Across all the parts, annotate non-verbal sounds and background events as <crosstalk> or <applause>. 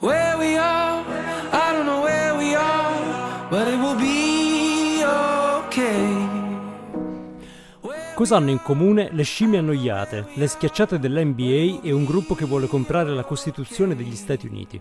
where we are. I don't know where we are, but it will be okay. Cosa hanno in comune le scimmie annoiate, le schiacciate dell'NBA e un gruppo che vuole comprare la Costituzione degli Stati Uniti?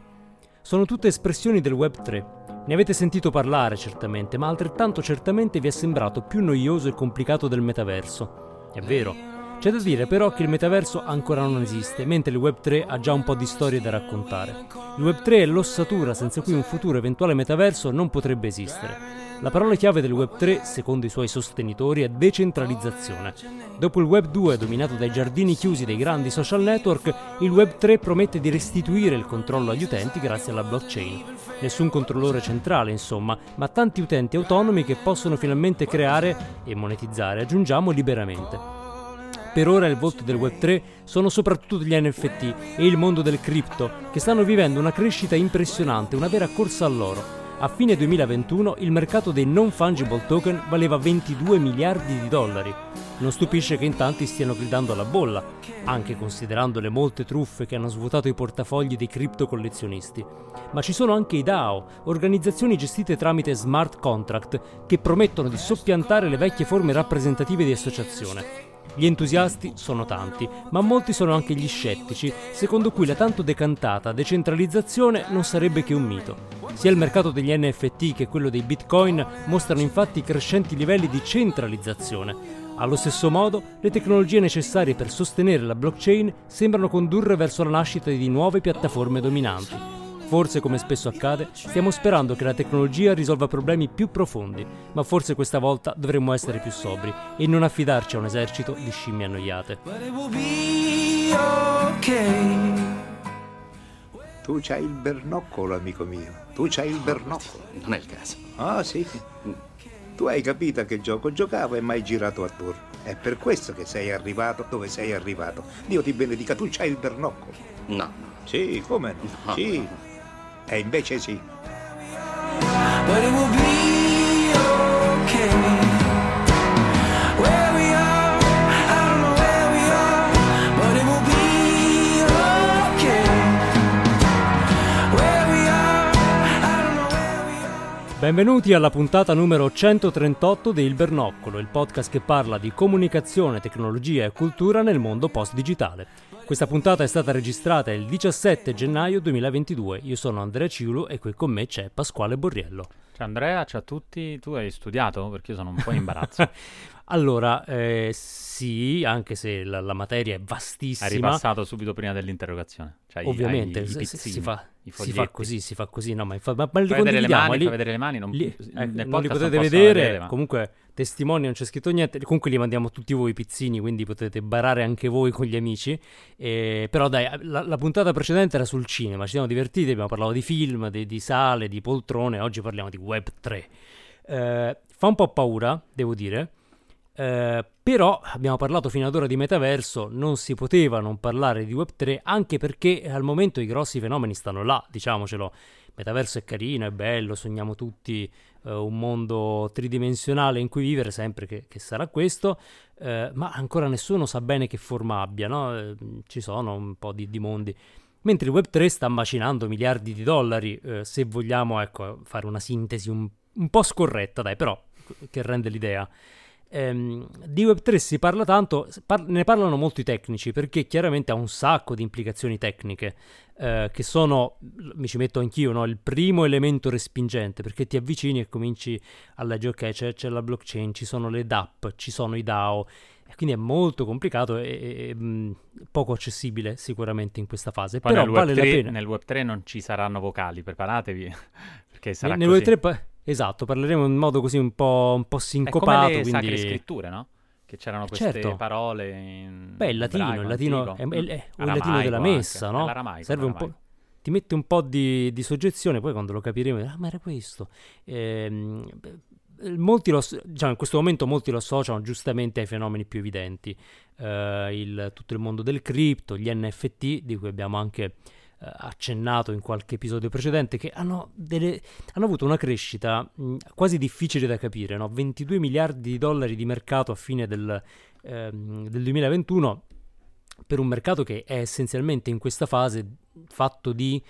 Sono tutte espressioni del Web 3. Ne avete sentito parlare certamente, ma altrettanto certamente vi è sembrato più noioso e complicato del metaverso. È vero. C'è da dire però che il metaverso ancora non esiste, mentre il Web 3 ha già un po' di storie da raccontare. Il Web 3 è l'ossatura senza cui un futuro eventuale metaverso non potrebbe esistere. La parola chiave del Web 3, secondo i suoi sostenitori, è decentralizzazione. Dopo il Web 2 dominato dai giardini chiusi dei grandi social network, il Web 3 promette di restituire il controllo agli utenti grazie alla blockchain. Nessun controllore centrale, insomma, ma tanti utenti autonomi che possono finalmente creare e monetizzare, aggiungiamo, liberamente. Per ora il volto del Web3 sono soprattutto gli NFT e il mondo del cripto, che stanno vivendo una crescita impressionante, una vera corsa all'oro. A fine 2021 il mercato dei non fungible token valeva 22 miliardi di dollari. Non stupisce che in tanti stiano gridando alla bolla, anche considerando le molte truffe che hanno svuotato i portafogli dei cripto collezionisti. Ma ci sono anche i DAO, organizzazioni gestite tramite smart contract, che promettono di soppiantare le vecchie forme rappresentative di associazione. Gli entusiasti sono tanti, ma molti sono anche gli scettici, secondo cui la tanto decantata decentralizzazione non sarebbe che un mito. Sia il mercato degli NFT che quello dei bitcoin mostrano infatti crescenti livelli di centralizzazione. Allo stesso modo, le tecnologie necessarie per sostenere la blockchain sembrano condurre verso la nascita di nuove piattaforme dominanti. Forse, come spesso accade, stiamo sperando che la tecnologia risolva problemi più profondi, ma forse questa volta dovremmo essere più sobri e non affidarci a un esercito di scimmie annoiate. Tu c'hai il bernoccolo, amico mio. Tu c'hai il bernoccolo. Non è il caso. Ah, sì. Tu hai capito a che gioco giocavo e mai girato attorno. È per questo che sei arrivato dove sei arrivato. Dio ti benedica, tu c'hai il bernoccolo. No. Sì, come no? No. E invece sì. Benvenuti alla puntata numero 138 di Il Bernoccolo, il podcast che parla di comunicazione, tecnologia e cultura nel mondo post-digitale. Questa puntata è stata registrata il 17 gennaio 2022. Io sono Andrea Ciulo e qui con me c'è Pasquale Borriello. Ciao Andrea, ciao a tutti. Tu hai studiato? Perché io sono un po' in imbarazzo. <laughs> Allora, eh, sì, anche se la, la materia è vastissima. hai ripassato subito prima dell'interrogazione. Cioè, Ovviamente, hai i si- si, fa, i si fa così, si fa così, no, ma, infa- ma, ma li vedere le mani, li- fai vedere le mani, non, li- ecco, non li potete possono vedere, ma- comunque testimoni non c'è scritto niente, comunque li mandiamo tutti voi i pizzini, quindi potete barare anche voi con gli amici, Eh, però dai, la, la puntata precedente era sul cinema, ci siamo divertiti, abbiamo parlato di film, di, di sale, di poltrone, oggi parliamo di Web 3. Eh, fa un po' paura, devo dire, eh, però abbiamo parlato fino ad ora di metaverso, non si poteva non parlare di Web3 anche perché al momento i grossi fenomeni stanno là, diciamocelo. Metaverso è carino, è bello, sogniamo tutti eh, un mondo tridimensionale in cui vivere, sempre che, che sarà questo, eh, ma ancora nessuno sa bene che forma abbia, no? Eh, ci sono un po' di, di mondi. Mentre il Web3 sta macinando miliardi di dollari, eh, se vogliamo ecco, fare una sintesi un, un po' scorretta, dai, però che rende l'idea. Ehm, di Web3 si parla tanto, par- ne parlano molti tecnici perché chiaramente ha un sacco di implicazioni tecniche eh, che sono, mi ci metto anch'io, no? il primo elemento respingente perché ti avvicini e cominci a leggere, ok, c'è, c'è la blockchain, ci sono le DApp, ci sono i DAO, e quindi è molto complicato e, e- mh, poco accessibile sicuramente in questa fase, Poi però nel, vale Web3, la pena. nel Web3 non ci saranno vocali, preparatevi. <laughs> Perché sarà Nel così. Web3 pa- esatto, parleremo in modo così un po', un po' È come sincopato, le sacre quindi... scritture, no? Che c'erano queste Certo. parole in Beh, il latino, il latino è, è- è- Aramaico latino della anche. messa, no? L'aramaico, Serve un po', l'aramaico. ti mette un po' di, di soggezione, poi quando lo capiremo, ah, ma era questo. Beh, molti lo, diciamo, in questo momento molti lo associano giustamente ai fenomeni più evidenti, Eh, il- tutto il mondo del cripto, gli NFT, di cui abbiamo anche eh, accennato in qualche episodio precedente, che hanno, delle- hanno avuto una crescita mh, quasi difficile da capire, no? 22 miliardi di dollari di mercato a fine del, ehm, del 2021 per un mercato che è essenzialmente in questa fase fatto di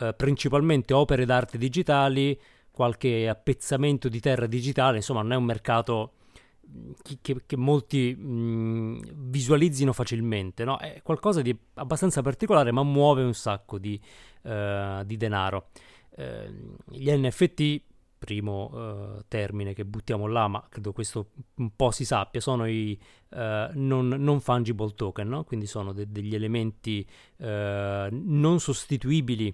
eh, principalmente opere d'arte digitali, qualche appezzamento di terra digitale, insomma non è un mercato che, che, molti mh, visualizzino facilmente, no? È qualcosa di abbastanza particolare, ma muove un sacco di, uh, di denaro. Uh, gli NFT, primo uh, termine che buttiamo là, ma credo questo un po' si sappia, sono i non, non, fungible token, no? quindi sono de- degli elementi non sostituibili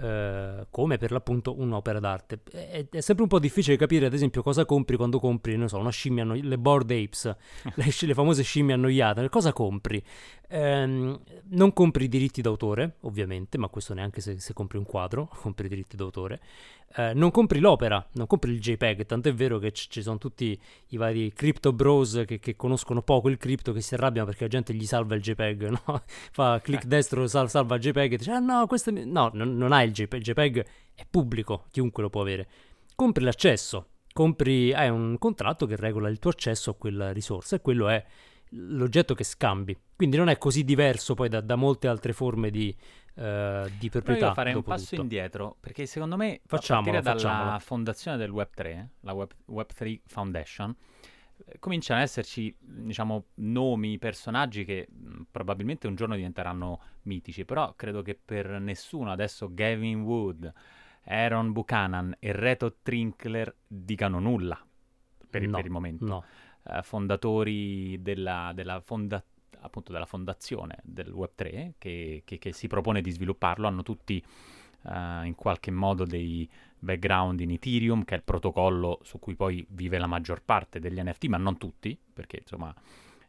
eh, come per l'appunto un'opera d'arte. È, è, sempre un po' difficile capire, ad esempio, cosa compri quando compri, non so, una scimmia, anno- le board apes, <laughs> le, le, famose scimmie annoiate. Cosa compri? Eh, non compri i diritti d'autore, ovviamente, ma questo neanche se, se compri un quadro, <laughs> compri i diritti d'autore. Eh, non compri l'opera, non compri il JPEG, tant'è vero che c- ci sono tutti i vari crypto bros che, che, conoscono poco il cripto che si arrabbiano perché la gente gli salva il JPEG, <laughs> no? Fa clic destro, sal- salva il JPEG e dice ah no, questo è... no, non, non hai il JPEG, il JPEG è pubblico, chiunque lo può avere. Compri l'accesso, compri, hai un contratto che regola il tuo accesso a quella risorsa e quello è l'oggetto che scambi. Quindi non è così diverso poi da, da molte altre forme di, uh, di proprietà. Io farei un passo tutto. indietro perché secondo me, facciamolo, a partire facciamolo. dalla fondazione del Web3, la Web, Web3 Foundation, eh, cominciano ad esserci, diciamo, nomi, personaggi che mh, probabilmente un giorno diventeranno mitici, però credo che per nessuno adesso Gavin Wood, Aaron Buchanan e Reto Trinkler dicano nulla per, no, per il momento. No eh, fondatori della, della, fonda- della fondazione del Web3 che, che, che, si propone di svilupparlo, hanno tutti uh, in qualche modo dei background in Ethereum, che è il protocollo su cui poi vive la maggior parte degli NFT, ma non tutti, perché insomma,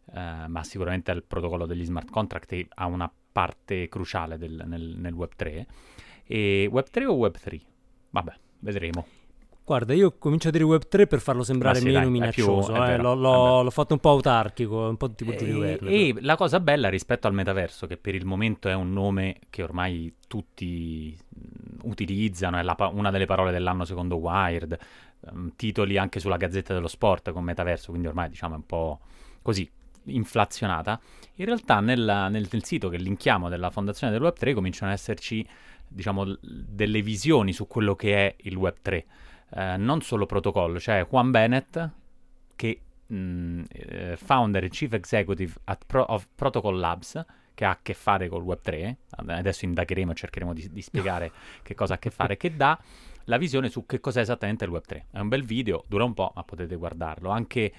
uh, ma sicuramente il protocollo degli smart contract ha una parte cruciale del, nel, nel Web3. E Web3 o Web3? Vabbè, vedremo. Guarda, io comincio a dire Web3 per farlo sembrare sì, meno dai, minaccioso. Più, eh. vero, l'ho, l'ho, l'ho, fatto un po' autarchico, un po' tipo Giulio Verne. E la cosa bella rispetto al metaverso, che per il momento è un nome che ormai tutti utilizzano, è la, una delle parole dell'anno secondo Wired, um, titoli anche sulla Gazzetta dello Sport con metaverso, quindi ormai diciamo è un po' così inflazionata. In realtà nella, nel, nel sito che linkiamo della fondazione del Web3 cominciano ad esserci diciamo delle visioni su quello che è il Web3 eh, non solo protocollo, c'è Juan Bennett che mh, mm, eh, founder e chief executive Pro- of Protocol Labs che ha a che fare col Web3, adesso indagheremo e cercheremo di, di spiegare <laughs> che cosa ha a che fare, che dà la visione su che cos'è esattamente il Web3. È un bel video, dura un po', ma potete guardarlo. Anche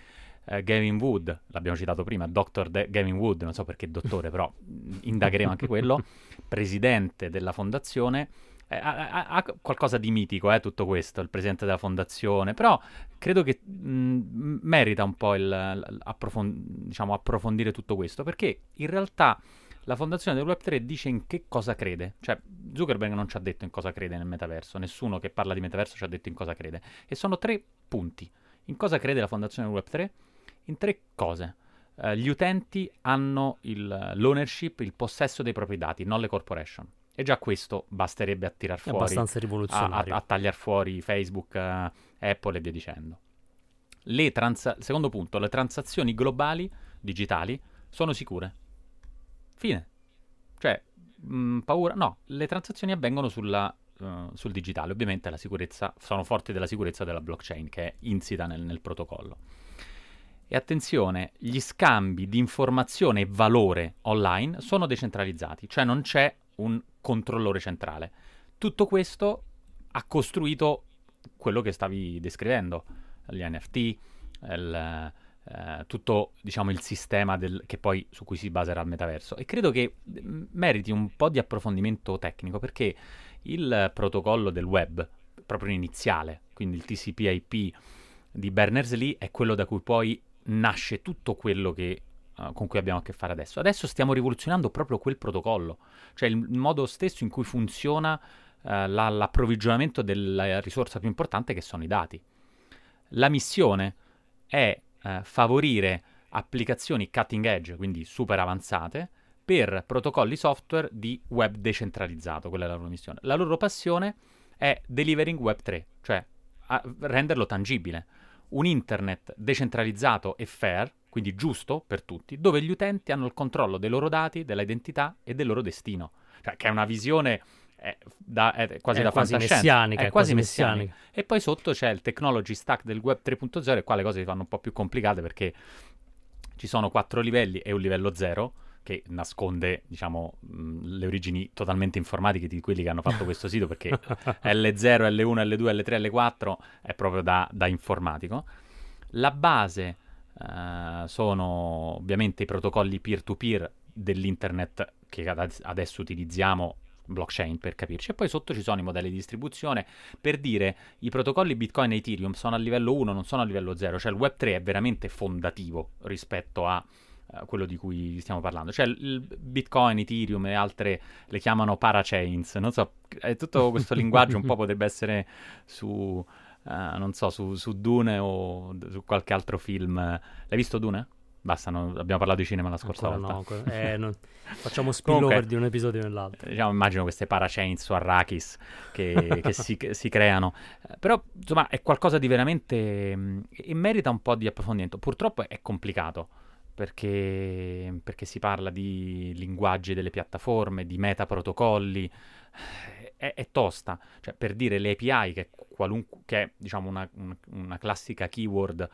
eh, Gavin Wood, l'abbiamo citato prima, Dr. De- Gavin Wood, non so perché dottore, però <laughs> indagheremo anche quello, presidente della fondazione, ha, ha, qualcosa di mitico eh, tutto questo, il presidente della fondazione, però credo che mh, merita un po' il, l'approfond- diciamo, approfondire tutto questo, perché in realtà la fondazione del Web3 dice in che cosa crede, cioè Zuckerberg non ci ha detto in cosa crede nel metaverso, nessuno che parla di metaverso ci ha detto in cosa crede, e sono tre punti. In cosa crede la fondazione del Web3? In tre cose. Uh, gli utenti hanno il, l'ownership, il possesso dei propri dati, non le corporation. E già questo basterebbe a tirar fuori. abbastanza rivoluzionario. A, a, a tagliare fuori Facebook, uh, Apple e via dicendo. Le trans- secondo punto, le transazioni globali, digitali, sono sicure. Fine. Cioè, mh, mm, paura... No, le transazioni avvengono sulla, uh, sul digitale. Ovviamente la sicurezza, sono forti della sicurezza della blockchain, che è insita nel, nel protocollo. E attenzione, gli scambi di informazione e valore online sono decentralizzati, cioè non c'è un controllore centrale. Tutto questo ha costruito quello che stavi descrivendo, gli NFT, il, eh, tutto diciamo, il sistema del, poi su cui si baserà il metaverso. E credo che meriti un po' di approfondimento tecnico perché il protocollo del web, proprio iniziale, quindi il TCP/IP di Berners-Lee, è quello da cui poi nasce tutto quello che uh, con cui abbiamo a che fare adesso. Adesso stiamo rivoluzionando proprio quel protocollo, cioè il, il modo stesso in cui funziona uh, la, l'approvvigionamento della risorsa più importante che sono i dati. La missione è uh, favorire applicazioni cutting edge, quindi super avanzate, per protocolli software di web decentralizzato, quella è la loro missione. La loro passione è delivering web 3, cioè renderlo tangibile. Un internet decentralizzato e fair, quindi giusto per tutti, dove gli utenti hanno il controllo dei loro dati, della identità e del loro destino. Cioè, che è una visione è, da, è quasi È da quasi messianica, È è quasi messianica. messianica. E poi sotto c'è il technology stack del web 3.0 e qua le cose si fanno un po' più complicate perché ci sono quattro livelli e un livello 0 che nasconde, diciamo, mh, le origini totalmente informatiche di quelli che hanno fatto questo sito perché L0, L1, L2, L3, L4 è proprio da, da informatico. La base eh, sono ovviamente i protocolli peer-to-peer dell'internet che ad- adesso utilizziamo, blockchain per capirci, e poi sotto ci sono i modelli di distribuzione. Per dire i protocolli Bitcoin e Ethereum sono a livello 1, non sono a livello 0, cioè il Web 3 è veramente fondativo rispetto a eh, quello di cui stiamo parlando. Cioè il il Bitcoin, Ethereum e altre le chiamano parachains, non so, è tutto questo linguaggio un po' <laughs> potrebbe essere su eh, non so, su, su Dune o su qualche altro film. L'hai visto Dune? Basta, non- abbiamo parlato di cinema la scorsa Ancora volta. no, ancora- eh, <laughs> non- facciamo spillover Comunque- di un episodio nell'altro. Diciamo, immagino queste parachains su Arrakis che, che <laughs> si, si creano. Eh, Però, insomma, è qualcosa di veramente... mh, e merita un po' di approfondimento. Purtroppo è complicato, perché, perché si parla di linguaggi delle piattaforme, di metaprotocolli. È, è tosta. Cioè, per dire le API, che che è diciamo, una, un- una classica keyword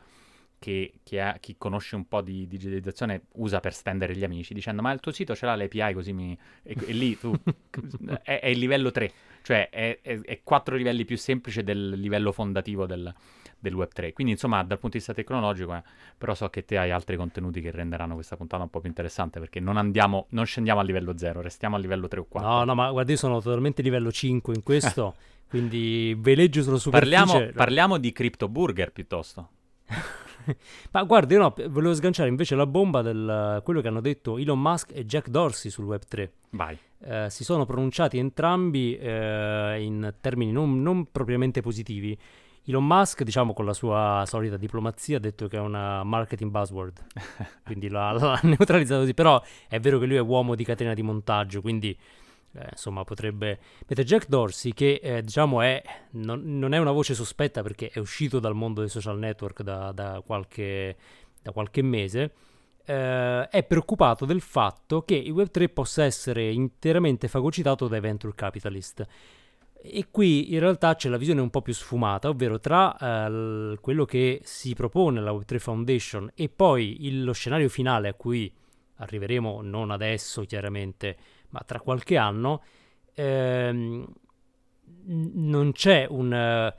che chi, ha- chi conosce un po' di digitalizzazione usa per stendere gli amici, dicendo ma il tuo sito ce l'ha l'API così mi... E, e lì tu... <laughs> è, è il livello 3, cioè è, è, è quattro livelli più semplice del livello fondativo del, del Web 3. Quindi insomma dal punto di vista tecnologico, eh, però so che te hai altri contenuti che renderanno questa puntata un po' più interessante perché non andiamo, non scendiamo a livello 0, restiamo a livello 3 o 4. No, no, ma guarda, io sono totalmente livello 5 in questo, <laughs> quindi veleggio sulla superficie. Parliamo, parliamo di Crypto Burger piuttosto. <laughs> Ma guarda, io no, volevo sganciare invece la bomba del quello che hanno detto Elon Musk e Jack Dorsey sul Web 3. Vai. Eh, si sono pronunciati entrambi eh, in termini non, non propriamente positivi. Elon Musk, diciamo con la sua solita diplomazia, ha detto che è una marketing buzzword, <laughs> quindi l'ha, l'ha neutralizzato così. Però è vero che lui è uomo di catena di montaggio, quindi eh, insomma potrebbe... Mentre Jack Dorsey, che eh, diciamo è, non, non è una voce sospetta perché è uscito dal mondo dei social network da, da qualche, da qualche mese, eh, è preoccupato del fatto che il Web3 possa essere interamente fagocitato dai venture capitalist. E qui in realtà c'è la visione un po' più sfumata, ovvero tra eh, quello che si propone la Web3 Foundation e poi il- lo scenario finale a cui arriveremo non adesso chiaramente, ma tra qualche anno, ehm, non c'è un, eh,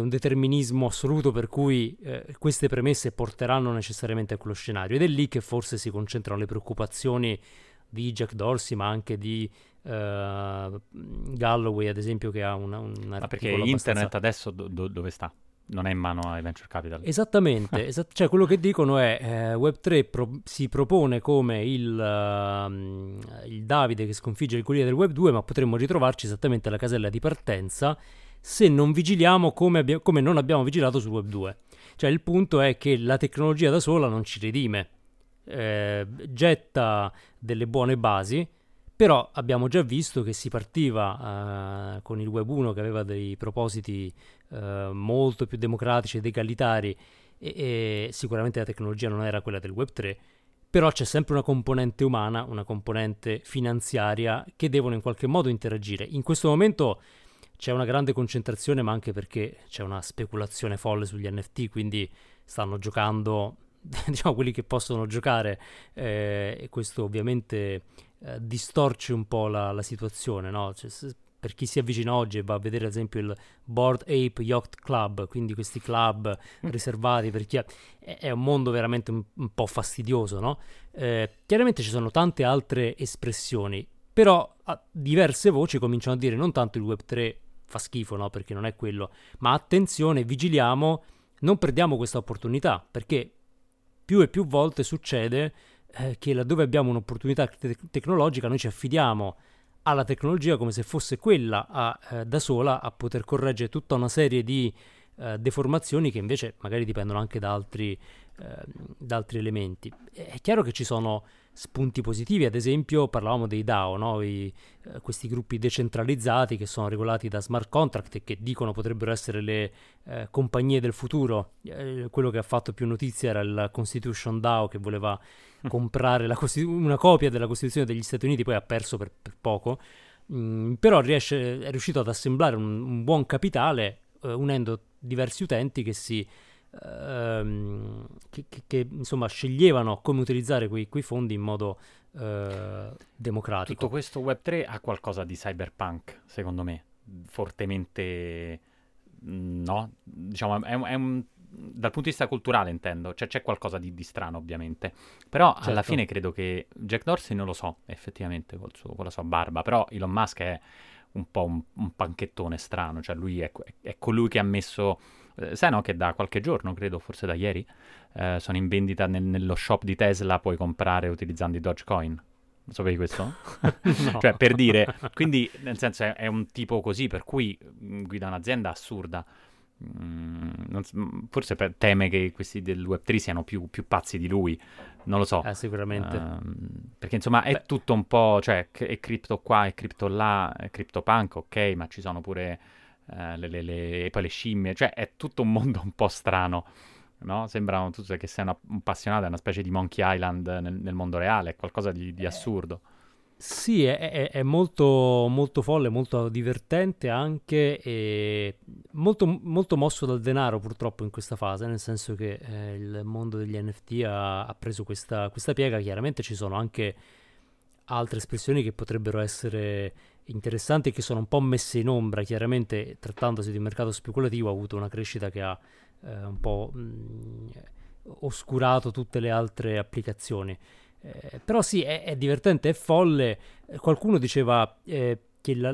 un determinismo assoluto per cui eh, queste premesse porteranno necessariamente a quello scenario. Ed è lì che forse si concentrano le preoccupazioni di Jack Dorsey ma anche di eh, Galloway ad esempio che ha una, un Ma perché internet abbastanza- adesso do- do- dove sta? Non è in mano ai venture capital. Esattamente, <laughs> esat- cioè quello che dicono è eh, Web3 pro- si propone come il, ehm, il Davide che sconfigge il Goliath del Web2, ma potremmo ritrovarci esattamente alla casella di partenza se non vigiliamo come, abbia- come non abbiamo vigilato sul Web2. Cioè il punto è che la tecnologia da sola non ci redime, eh, getta delle buone basi, però abbiamo già visto che si partiva eh, con il Web 1 che aveva dei propositi eh, molto più democratici ed egalitari e, e sicuramente la tecnologia non era quella del Web 3, però c'è sempre una componente umana, una componente finanziaria che devono in qualche modo interagire. In questo momento c'è una grande concentrazione, ma anche perché c'è una speculazione folle sugli NFT, quindi stanno giocando, <laughs> diciamo, quelli che possono giocare eh, e questo ovviamente eh, distorce un po' la, la situazione, no? Cioè, se- per chi si avvicina oggi e va a vedere ad esempio il Board Ape Yacht Club, quindi questi club riservati per chi ha... è, un mondo veramente un, un po' fastidioso, no? Eh, chiaramente ci sono tante altre espressioni, però diverse voci cominciano a dire non tanto il Web3 fa schifo, no? Perché non è quello, ma attenzione, vigiliamo, non perdiamo questa opportunità, perché più e più volte succede eh, che laddove abbiamo un'opportunità te- tecnologica noi ci affidiamo alla tecnologia come se fosse quella a, eh, da sola a poter correggere tutta una serie di eh, deformazioni che invece magari dipendono anche da altri, eh, da altri elementi. È chiaro che ci sono spunti positivi, ad esempio parlavamo dei DAO, no? I, eh, questi gruppi decentralizzati che sono regolati da smart contract e che dicono potrebbero essere le eh, compagnie del futuro. Eh, quello che ha fatto più notizia era il Constitution DAO che voleva comprare la Costitu- una copia della Costituzione degli Stati Uniti, poi ha perso per, per poco. Mm, però riesce, è riuscito ad assemblare un, un buon capitale eh, unendo diversi utenti che si ehm, che, che, che, insomma sceglievano come utilizzare quei, quei fondi in modo eh, democratico. Tutto questo Web3 ha qualcosa di cyberpunk, secondo me, fortemente mm, no, diciamo è, è un dal punto di vista culturale intendo, cioè c'è qualcosa di, di strano ovviamente, però certo. alla fine credo che Jack Dorsey non lo so effettivamente suo, con la sua barba, però Elon Musk è un po' un, un panchettone strano, cioè lui è, è colui che ha messo, eh, sai no, che da qualche giorno, credo, forse da ieri, eh, sono in vendita nel, nello shop di Tesla, puoi comprare utilizzando i Dogecoin. Sapevi questo? <laughs> no. <laughs> cioè, per dire, quindi nel senso è, è, un tipo così, per cui mm, guida un'azienda assurda. Mm, non, forse per, teme che questi del Web3 siano più, più, pazzi di lui, non lo so. Eh, sicuramente. Uh, perché insomma è Beh. tutto un po', cioè è cripto qua, è cripto là, è CryptoPunk, ok, ma ci sono pure uh, le, le, le, e poi le scimmie, cioè è tutto un mondo <laughs> un po' strano. No? Sembra tutto che sei una, un appassionato, è una specie di Monkey Island nel, nel mondo reale, è qualcosa di, di eh. assurdo. Sì, è, è, è molto, molto, folle, molto divertente anche e molto, molto, mosso dal denaro purtroppo in questa fase, nel senso che eh, il mondo degli NFT ha, ha preso questa, questa, piega. Chiaramente ci sono anche altre espressioni che potrebbero essere interessanti che sono un po' messe in ombra. Chiaramente trattandosi di un mercato speculativo ha avuto una crescita che ha eh, un po' mh, oscurato tutte le altre applicazioni. Eh, però sì, è, è, divertente, è folle. Qualcuno diceva eh, che la,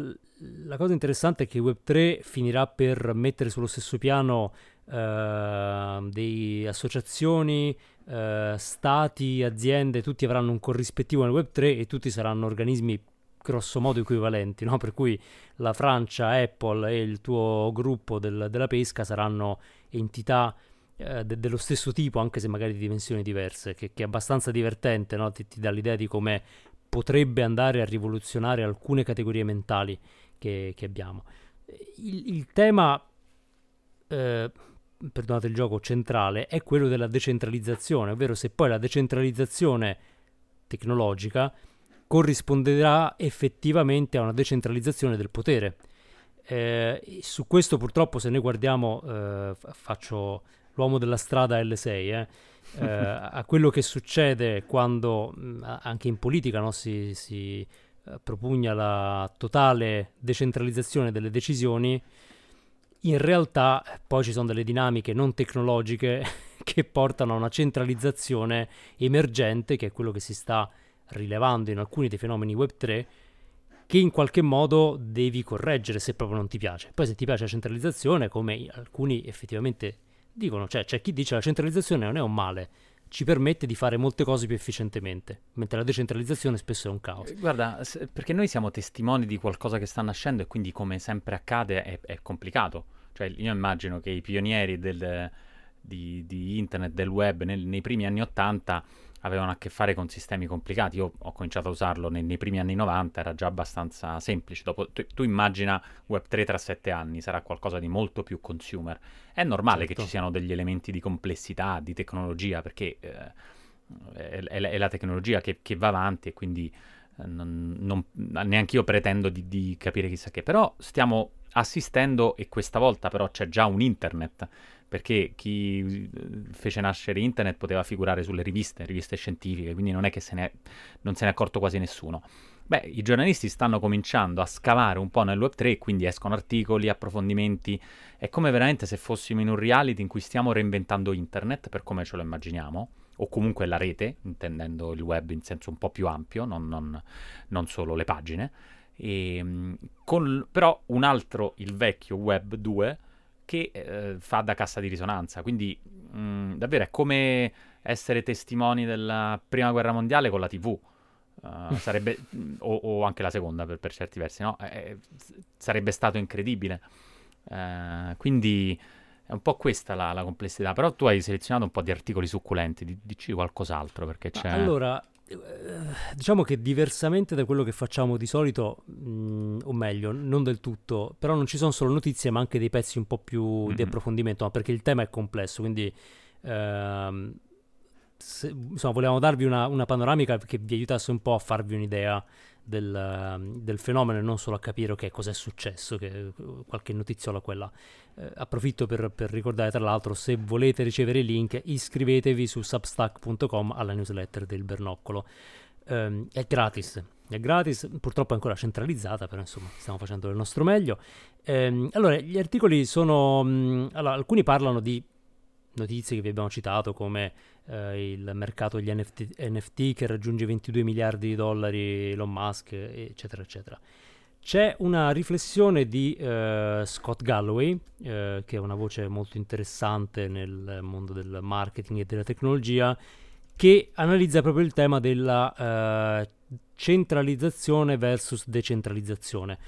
la, cosa interessante è che Web3 finirà per mettere sullo stesso piano eh, delle associazioni, eh, stati, aziende, tutti avranno un corrispettivo nel Web3 e tutti saranno organismi grosso modo equivalenti, no? per cui la Francia, Apple e il tuo gruppo del, della pesca saranno entità eh, de- dello stesso tipo, anche se magari di dimensioni diverse, che, che è abbastanza divertente, no? ti, ti, dà l'idea di come potrebbe andare a rivoluzionare alcune categorie mentali che, che abbiamo. Il, il tema, eh, perdonate il gioco, centrale è quello della decentralizzazione, ovvero se poi la decentralizzazione tecnologica corrisponderà effettivamente a una decentralizzazione del potere. Eh, su questo purtroppo se noi guardiamo, eh, faccio l'uomo della strada L6, eh, eh, <laughs> a quello che succede quando mm, anche in politica no, si, si uh, propugna la totale decentralizzazione delle decisioni, in realtà poi ci sono delle dinamiche non tecnologiche <laughs> che portano a una centralizzazione emergente, che è quello che si sta rilevando in alcuni dei fenomeni Web3, che in qualche modo devi correggere se proprio non ti piace. Poi se ti piace la centralizzazione, come alcuni effettivamente dicono, cioè c'è chi dice la centralizzazione non è un male, ci permette di fare molte cose più efficientemente, mentre la decentralizzazione spesso è un caos. Eh, guarda, perché noi siamo testimoni di qualcosa che sta nascendo e quindi come sempre accade è, è complicato. Cioè io immagino che i pionieri del, di, di, internet, del web nel, nei primi anni 80 avevano a che fare con sistemi complicati. Io ho cominciato a usarlo nei, nei primi anni 90, era già abbastanza semplice. Dopo, tu, tu, immagina Web3 tra sette anni, sarà qualcosa di molto più consumer. È normale certo. che ci siano degli elementi di complessità, di tecnologia, perché eh, è, è, è, la tecnologia che, che, va avanti e quindi eh, non, non, neanche io pretendo di, di capire chissà che. Però stiamo assistendo e questa volta però c'è già un internet perché chi eh, fece nascere internet poteva figurare sulle riviste, riviste scientifiche, quindi non è che se ne, non se ne è accorto quasi nessuno. Beh, i giornalisti stanno cominciando a scavare un po' nel Web3, quindi escono articoli, approfondimenti. È come veramente se fossimo in un reality in cui stiamo reinventando internet per come ce lo immaginiamo, o comunque la rete, intendendo il web in senso un po' più ampio, non, non, non solo le pagine. E, ehm, con, però un altro, il vecchio Web 2, che eh, fa da cassa di risonanza. Quindi mh, mm, davvero è come essere testimoni della prima guerra mondiale con la TV. Uh, <laughs> sarebbe, o, o, anche la seconda per, per certi versi, no? Eh, eh sarebbe stato incredibile. Uh, quindi è un po' questa la, la, complessità. Però tu hai selezionato un po' di articoli succulenti, dici qualcos'altro perché c'è. Allora, eh, diciamo che diversamente da quello che facciamo di solito, mh, mm, o meglio, non del tutto, però non ci sono solo notizie, ma anche dei pezzi un po' più mm-hmm. di approfondimento, ma perché il tema è complesso, quindi ehm, se, insomma, volevamo darvi una, una, panoramica che vi aiutasse un po' a farvi un'idea del, del, fenomeno e non solo a capire ok cos'è successo, che, qualche notiziola quella. Eh, approfitto per, per, ricordare tra l'altro se volete ricevere il link iscrivetevi su substack.com alla newsletter del Bernoccolo. Eh, è gratis, è gratis, purtroppo è ancora centralizzata, però insomma stiamo facendo del nostro meglio. Eh, allora, gli articoli sono... Mh, allora, alcuni parlano di notizie che vi abbiamo citato come eh, il mercato degli NFT, NFT, che raggiunge 22 miliardi di dollari, Elon Musk, eccetera, eccetera. C'è una riflessione di eh, Scott Galloway, eh, che è una voce molto interessante nel mondo del marketing e della tecnologia, che analizza proprio il tema della eh, centralizzazione versus decentralizzazione.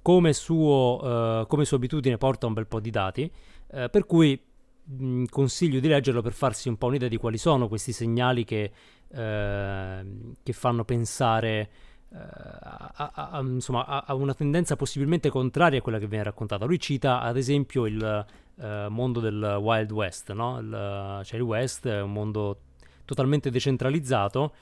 Come, suo, eh, come sua abitudine porta un bel po' di dati, eh, per cui mh, consiglio di leggerlo per farsi un po' un'idea di quali sono questi segnali che, eh, che fanno pensare eh, a, a, a, insomma, a, una tendenza possibilmente contraria a quella che viene raccontata. Lui cita ad esempio il uh, mondo del Wild West, no? il, cioè il West è un mondo totalmente decentralizzato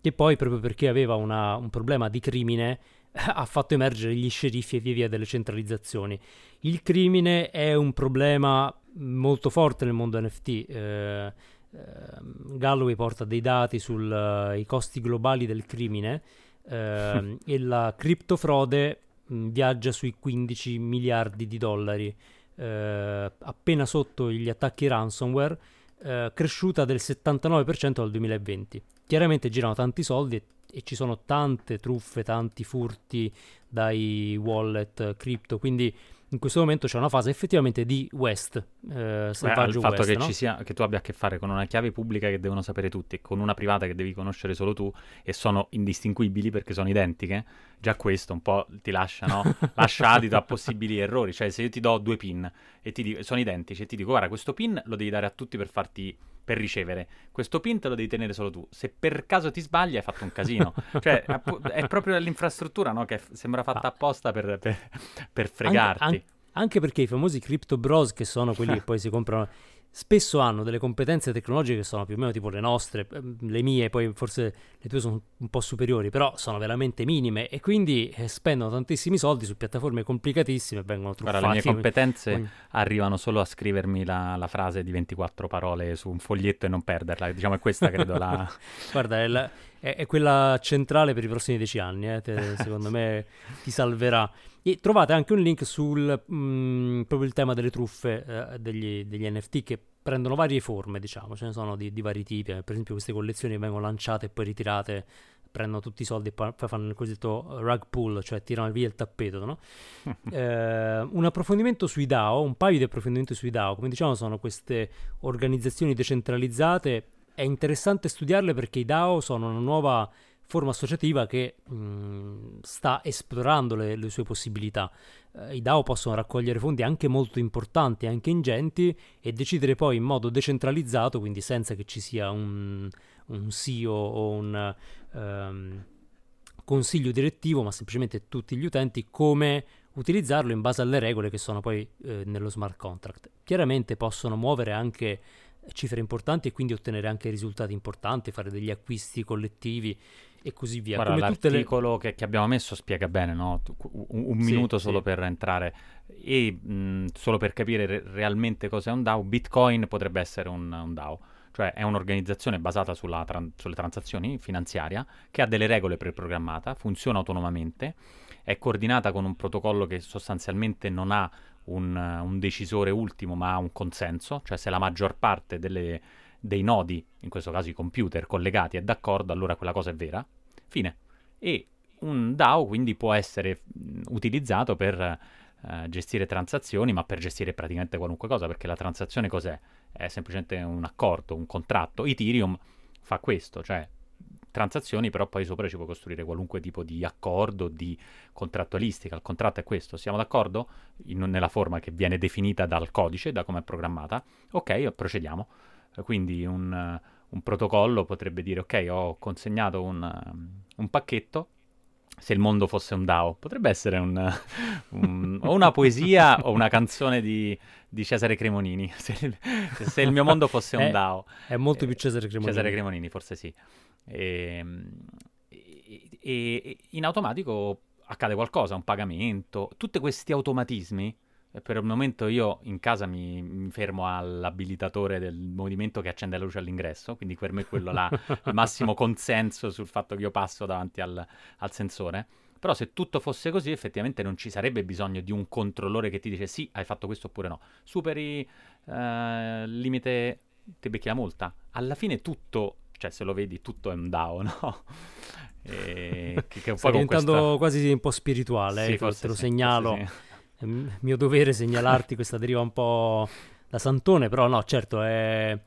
che poi proprio perché aveva una, un problema di crimine <laughs> ha fatto emergere gli sceriffi e via via delle centralizzazioni. Il crimine è un problema molto forte nel mondo NFT. Eh, eh, Galloway porta dei dati sui uh, costi globali del crimine eh, e la criptofrode mh, viaggia sui 15 miliardi di dollari, eh, appena sotto gli attacchi ransomware, eh, cresciuta del 79% dal 2020. Chiaramente girano tanti soldi e e ci sono tante truffe, tanti furti dai wallet cripto, quindi in questo momento c'è una fase effettivamente di West, eh, selvaggio Il fatto West, che, no? ci sia, che tu abbia a che fare con una chiave pubblica che devono sapere tutti e con una privata che devi conoscere solo tu e sono indistinguibili perché sono identiche, già questo un po' ti lascia, no? <laughs> lascia adito a possibili errori, cioè se io ti do due pin e ti dico, sono identici e ti dico guarda questo pin lo devi dare a tutti per farti per ricevere. Questo pin te lo devi tenere solo tu. Se per caso ti sbagli hai fatto un casino. <laughs> cioè, è proprio l'infrastruttura, no? Che sembra fatta ah. apposta per, <laughs> per, per fregarti. Anche, anche, perché i famosi crypto bros, che sono quelli <laughs> che poi si comprano spesso hanno delle competenze tecnologiche che sono più o meno tipo le nostre, ehm, le mie, poi forse le tue sono un po' superiori, però sono veramente minime e quindi eh, spendono tantissimi soldi su piattaforme complicatissime e vengono truffati. Guarda, le mie competenze quindi... arrivano solo a scrivermi la, la, frase di 24 parole su un foglietto e non perderla, diciamo è questa credo la... <laughs> Guarda, è, la, è, è, quella centrale per i prossimi dieci anni, eh, te, secondo me ti salverà. E trovate anche un link sul mh, mm, proprio il tema delle truffe eh, degli, degli, NFT che prendono varie forme, diciamo, ce ne sono di, di, vari tipi. Per esempio, queste collezioni vengono lanciate e poi ritirate, prendono tutti i soldi e poi fanno il cosiddetto rug pull, cioè tirano via il tappeto. No? <laughs> eh, un approfondimento sui DAO, un paio di approfondimenti sui DAO, come diciamo, sono queste organizzazioni decentralizzate. È interessante studiarle perché i DAO sono una nuova forma associativa che mh, sta esplorando le, le sue possibilità. Eh, I DAO possono raccogliere fondi anche molto importanti, anche ingenti, e decidere poi in modo decentralizzato, quindi senza che ci sia un, un CEO o un um, consiglio direttivo, ma semplicemente tutti gli utenti, come utilizzarlo in base alle regole che sono poi eh, nello smart contract. Chiaramente possono muovere anche cifre importanti e quindi ottenere anche risultati importanti, fare degli acquisti collettivi e così via. Guarda, Come l'articolo le... che, che, abbiamo messo spiega bene, no? un, un sì, minuto solo sì. per entrare e mh, solo per capire re- realmente cos'è un DAO, Bitcoin potrebbe essere un, un DAO, cioè è un'organizzazione basata tran- sulle transazioni finanziarie che ha delle regole preprogrammate, funziona autonomamente, è coordinata con un protocollo che sostanzialmente non ha un, un decisore ultimo ma ha un consenso, cioè se la maggior parte delle dei nodi, in questo caso i computer collegati, è d'accordo, allora quella cosa è vera. Fine. E un DAO quindi può essere utilizzato per uh, gestire transazioni, ma per gestire praticamente qualunque cosa, perché la transazione cos'è? È semplicemente un accordo, un contratto. Ethereum fa questo, cioè transazioni, però poi sopra ci può costruire qualunque tipo di accordo, di contrattualistica. Il contratto è questo, siamo d'accordo? In, nella forma che viene definita dal codice, da come è programmata. Ok, procediamo. Quindi un, un protocollo potrebbe dire ok, ho consegnato un, un pacchetto, se il mondo fosse un DAO, potrebbe essere un, <laughs> un, o una poesia o una canzone di, di Cesare Cremonini. <laughs> Se, se, il mio mondo fosse un è, DAO, è molto più Cesare Cremonini. Cesare Cremonini, forse sì. E, e, e in automatico accade qualcosa, un pagamento, tutti questi automatismi. Per il momento io in casa mi, mi, fermo all'abilitatore del movimento che accende la luce all'ingresso, quindi per me quello là <laughs> il massimo consenso sul fatto che io passo davanti al, al sensore. Però se tutto fosse così, effettivamente non ci sarebbe bisogno di un controllore che ti dice sì, hai fatto questo oppure no. Superi eh, limite, ti becchi la multa. Alla fine tutto, cioè se lo vedi, tutto è un DAO, <laughs> no? E, che, che Sta diventando questa... quasi un po' spirituale, sì, ecco, te lo sì, segnalo. Sì. È mio dovere segnalarti questa deriva un po' da santone, però no, certo, è...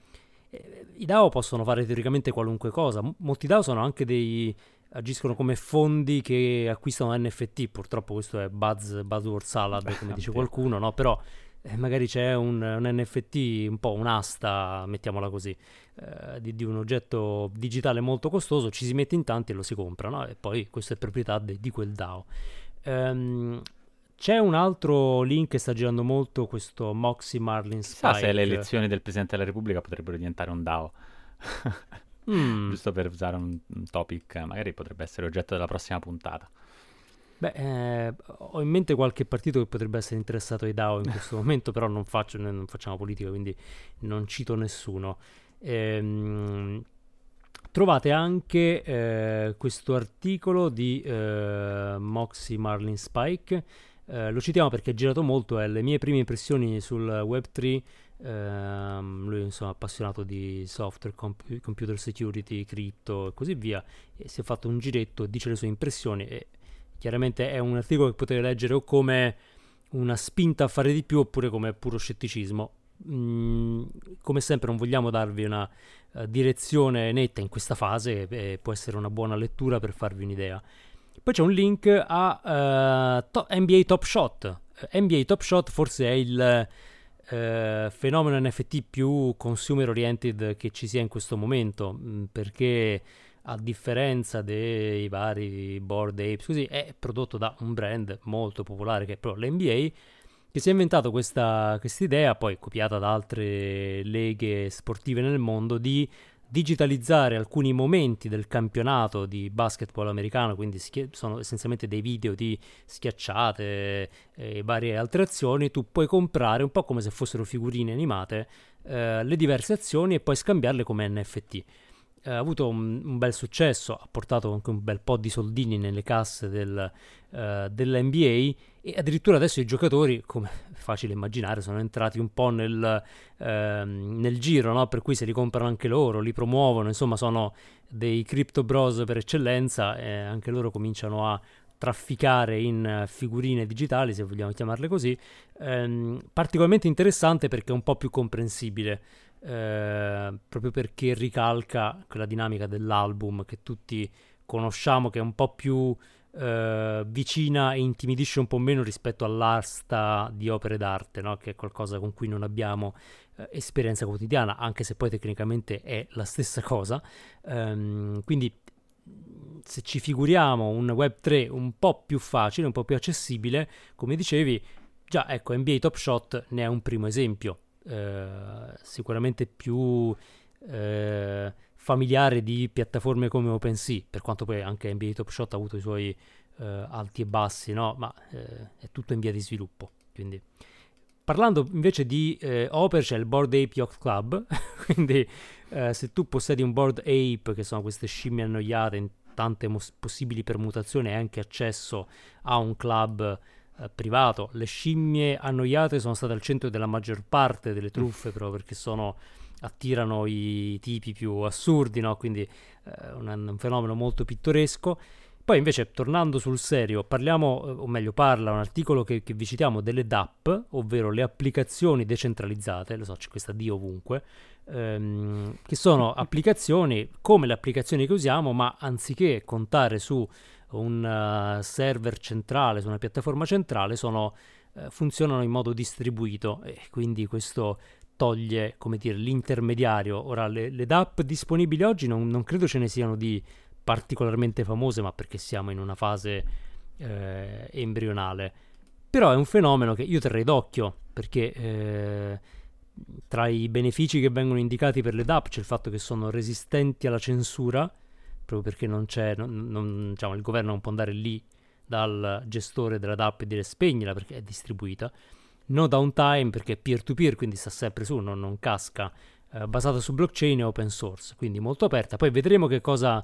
i DAO possono fare teoricamente qualunque cosa. Molti DAO sono anche dei agiscono come fondi che acquistano NFT. Purtroppo questo è buzz, buzzword salad, come dice qualcuno, no? Però eh, magari c'è un, un, NFT, un po' un'asta, mettiamola così, eh, di, di, un oggetto digitale molto costoso, ci si mette in tanti e lo si compra, no? E poi questa è proprietà de, di quel DAO. Um, c'è un altro link che sta girando molto, questo Moxie Marlin Spike. Sa se le elezioni del Presidente della Repubblica potrebbero diventare un DAO. <laughs> mm. Giusto per usare un, un topic, magari potrebbe essere oggetto della prossima puntata. Beh, eh, ho in mente qualche partito che potrebbe essere interessato ai DAO in questo <laughs> momento, però non, faccio, non facciamo politica, quindi non cito nessuno. Ehm, trovate anche eh, questo articolo di eh, Moxie Marlin Spike. Eh, lo citiamo perché è girato molto, è le mie prime impressioni sul Web3. Um, lui insomma appassionato di software, comp- computer security, cripto e così via. E si è fatto un giretto, dice le sue impressioni e Chiaramente è un articolo che potete leggere o come una spinta a fare di più oppure come puro scetticismo. Mm, come sempre non vogliamo darvi una uh, direzione netta in questa fase e può essere una buona lettura per farvi un'idea. Poi c'è un link a uh, to- NBA Top Shot. Uh, NBA Top Shot forse è il uh, fenomeno NFT più consumer oriented che ci sia in questo momento, mm, perché a differenza dei vari board apes, così è prodotto da un brand molto popolare che è proprio l'NBA, che si è inventato questa idea, poi copiata da altre leghe sportive nel mondo, di digitalizzare alcuni momenti del campionato di basketball americano, quindi schi- sono essenzialmente dei video di schiacciate e varie altre azioni, tu puoi comprare un po' come se fossero figurine animate eh, le diverse azioni e poi scambiarle come NFT eh, ha avuto un, un, bel successo, ha portato anche un bel po' di soldini nelle casse del, uh, dell'NBA e addirittura adesso i giocatori, come è facile immaginare, sono entrati un po' nel, uh, nel giro, no? per cui se li comprano anche loro, li promuovono, insomma sono dei crypto bros per eccellenza e anche loro cominciano a trafficare in figurine digitali, se vogliamo chiamarle così, ehm, particolarmente interessante perché è un po' più comprensibile. Eh, proprio perché ricalca quella dinamica dell'album che tutti conosciamo, che è un po' più eh, vicina e intimidisce un po' meno rispetto all'asta di opere d'arte, no? che è qualcosa con cui non abbiamo eh, esperienza quotidiana, anche se poi tecnicamente è la stessa cosa. Um, quindi se ci figuriamo un Web 3 un po' più facile, un po' più accessibile, come dicevi, già ecco NBA Top Shot ne è un primo esempio eh, sicuramente più eh, familiare di piattaforme come OpenSea, per quanto poi anche NBA Top Shot ha avuto i suoi eh, alti e bassi, no? ma eh, è tutto in via di sviluppo. Quindi. Parlando invece di eh, Oper c'è il Board Ape Yacht Club, <laughs> quindi eh, se tu possiedi un Board Ape, che sono queste scimmie annoiate in tante mos- possibili permutazioni, hai anche accesso a un club eh, privato. Le scimmie annoiate sono state al centro della maggior parte delle truffe proprio perché sono, attirano i tipi più assurdi, no? quindi eh, un, un, fenomeno molto pittoresco. Poi invece, tornando sul serio, parliamo, eh, o meglio parla un articolo che, che vi citiamo delle DApp, ovvero le applicazioni decentralizzate, lo so, c'è questa D ovunque, ehm, che sono applicazioni come le applicazioni che usiamo, ma anziché contare su un uh, server centrale, su una piattaforma centrale, sono, uh, funzionano in modo distribuito e quindi questo toglie come dire, l'intermediario. Ora, le, le DApp disponibili oggi non, non, credo ce ne siano di particolarmente famose, ma perché siamo in una fase eh, embrionale. Però è un fenomeno che io terrei d'occhio perché eh, tra i benefici che vengono indicati per le DApp c'è il fatto che sono resistenti alla censura proprio perché non c'è, non, non, diciamo, il governo non può andare lì dal gestore della DAP e dire spegnila perché è distribuita. No downtime perché è peer-to-peer, quindi sta sempre su, non, non casca, eh, basata su blockchain e open source, quindi molto aperta. Poi vedremo che cosa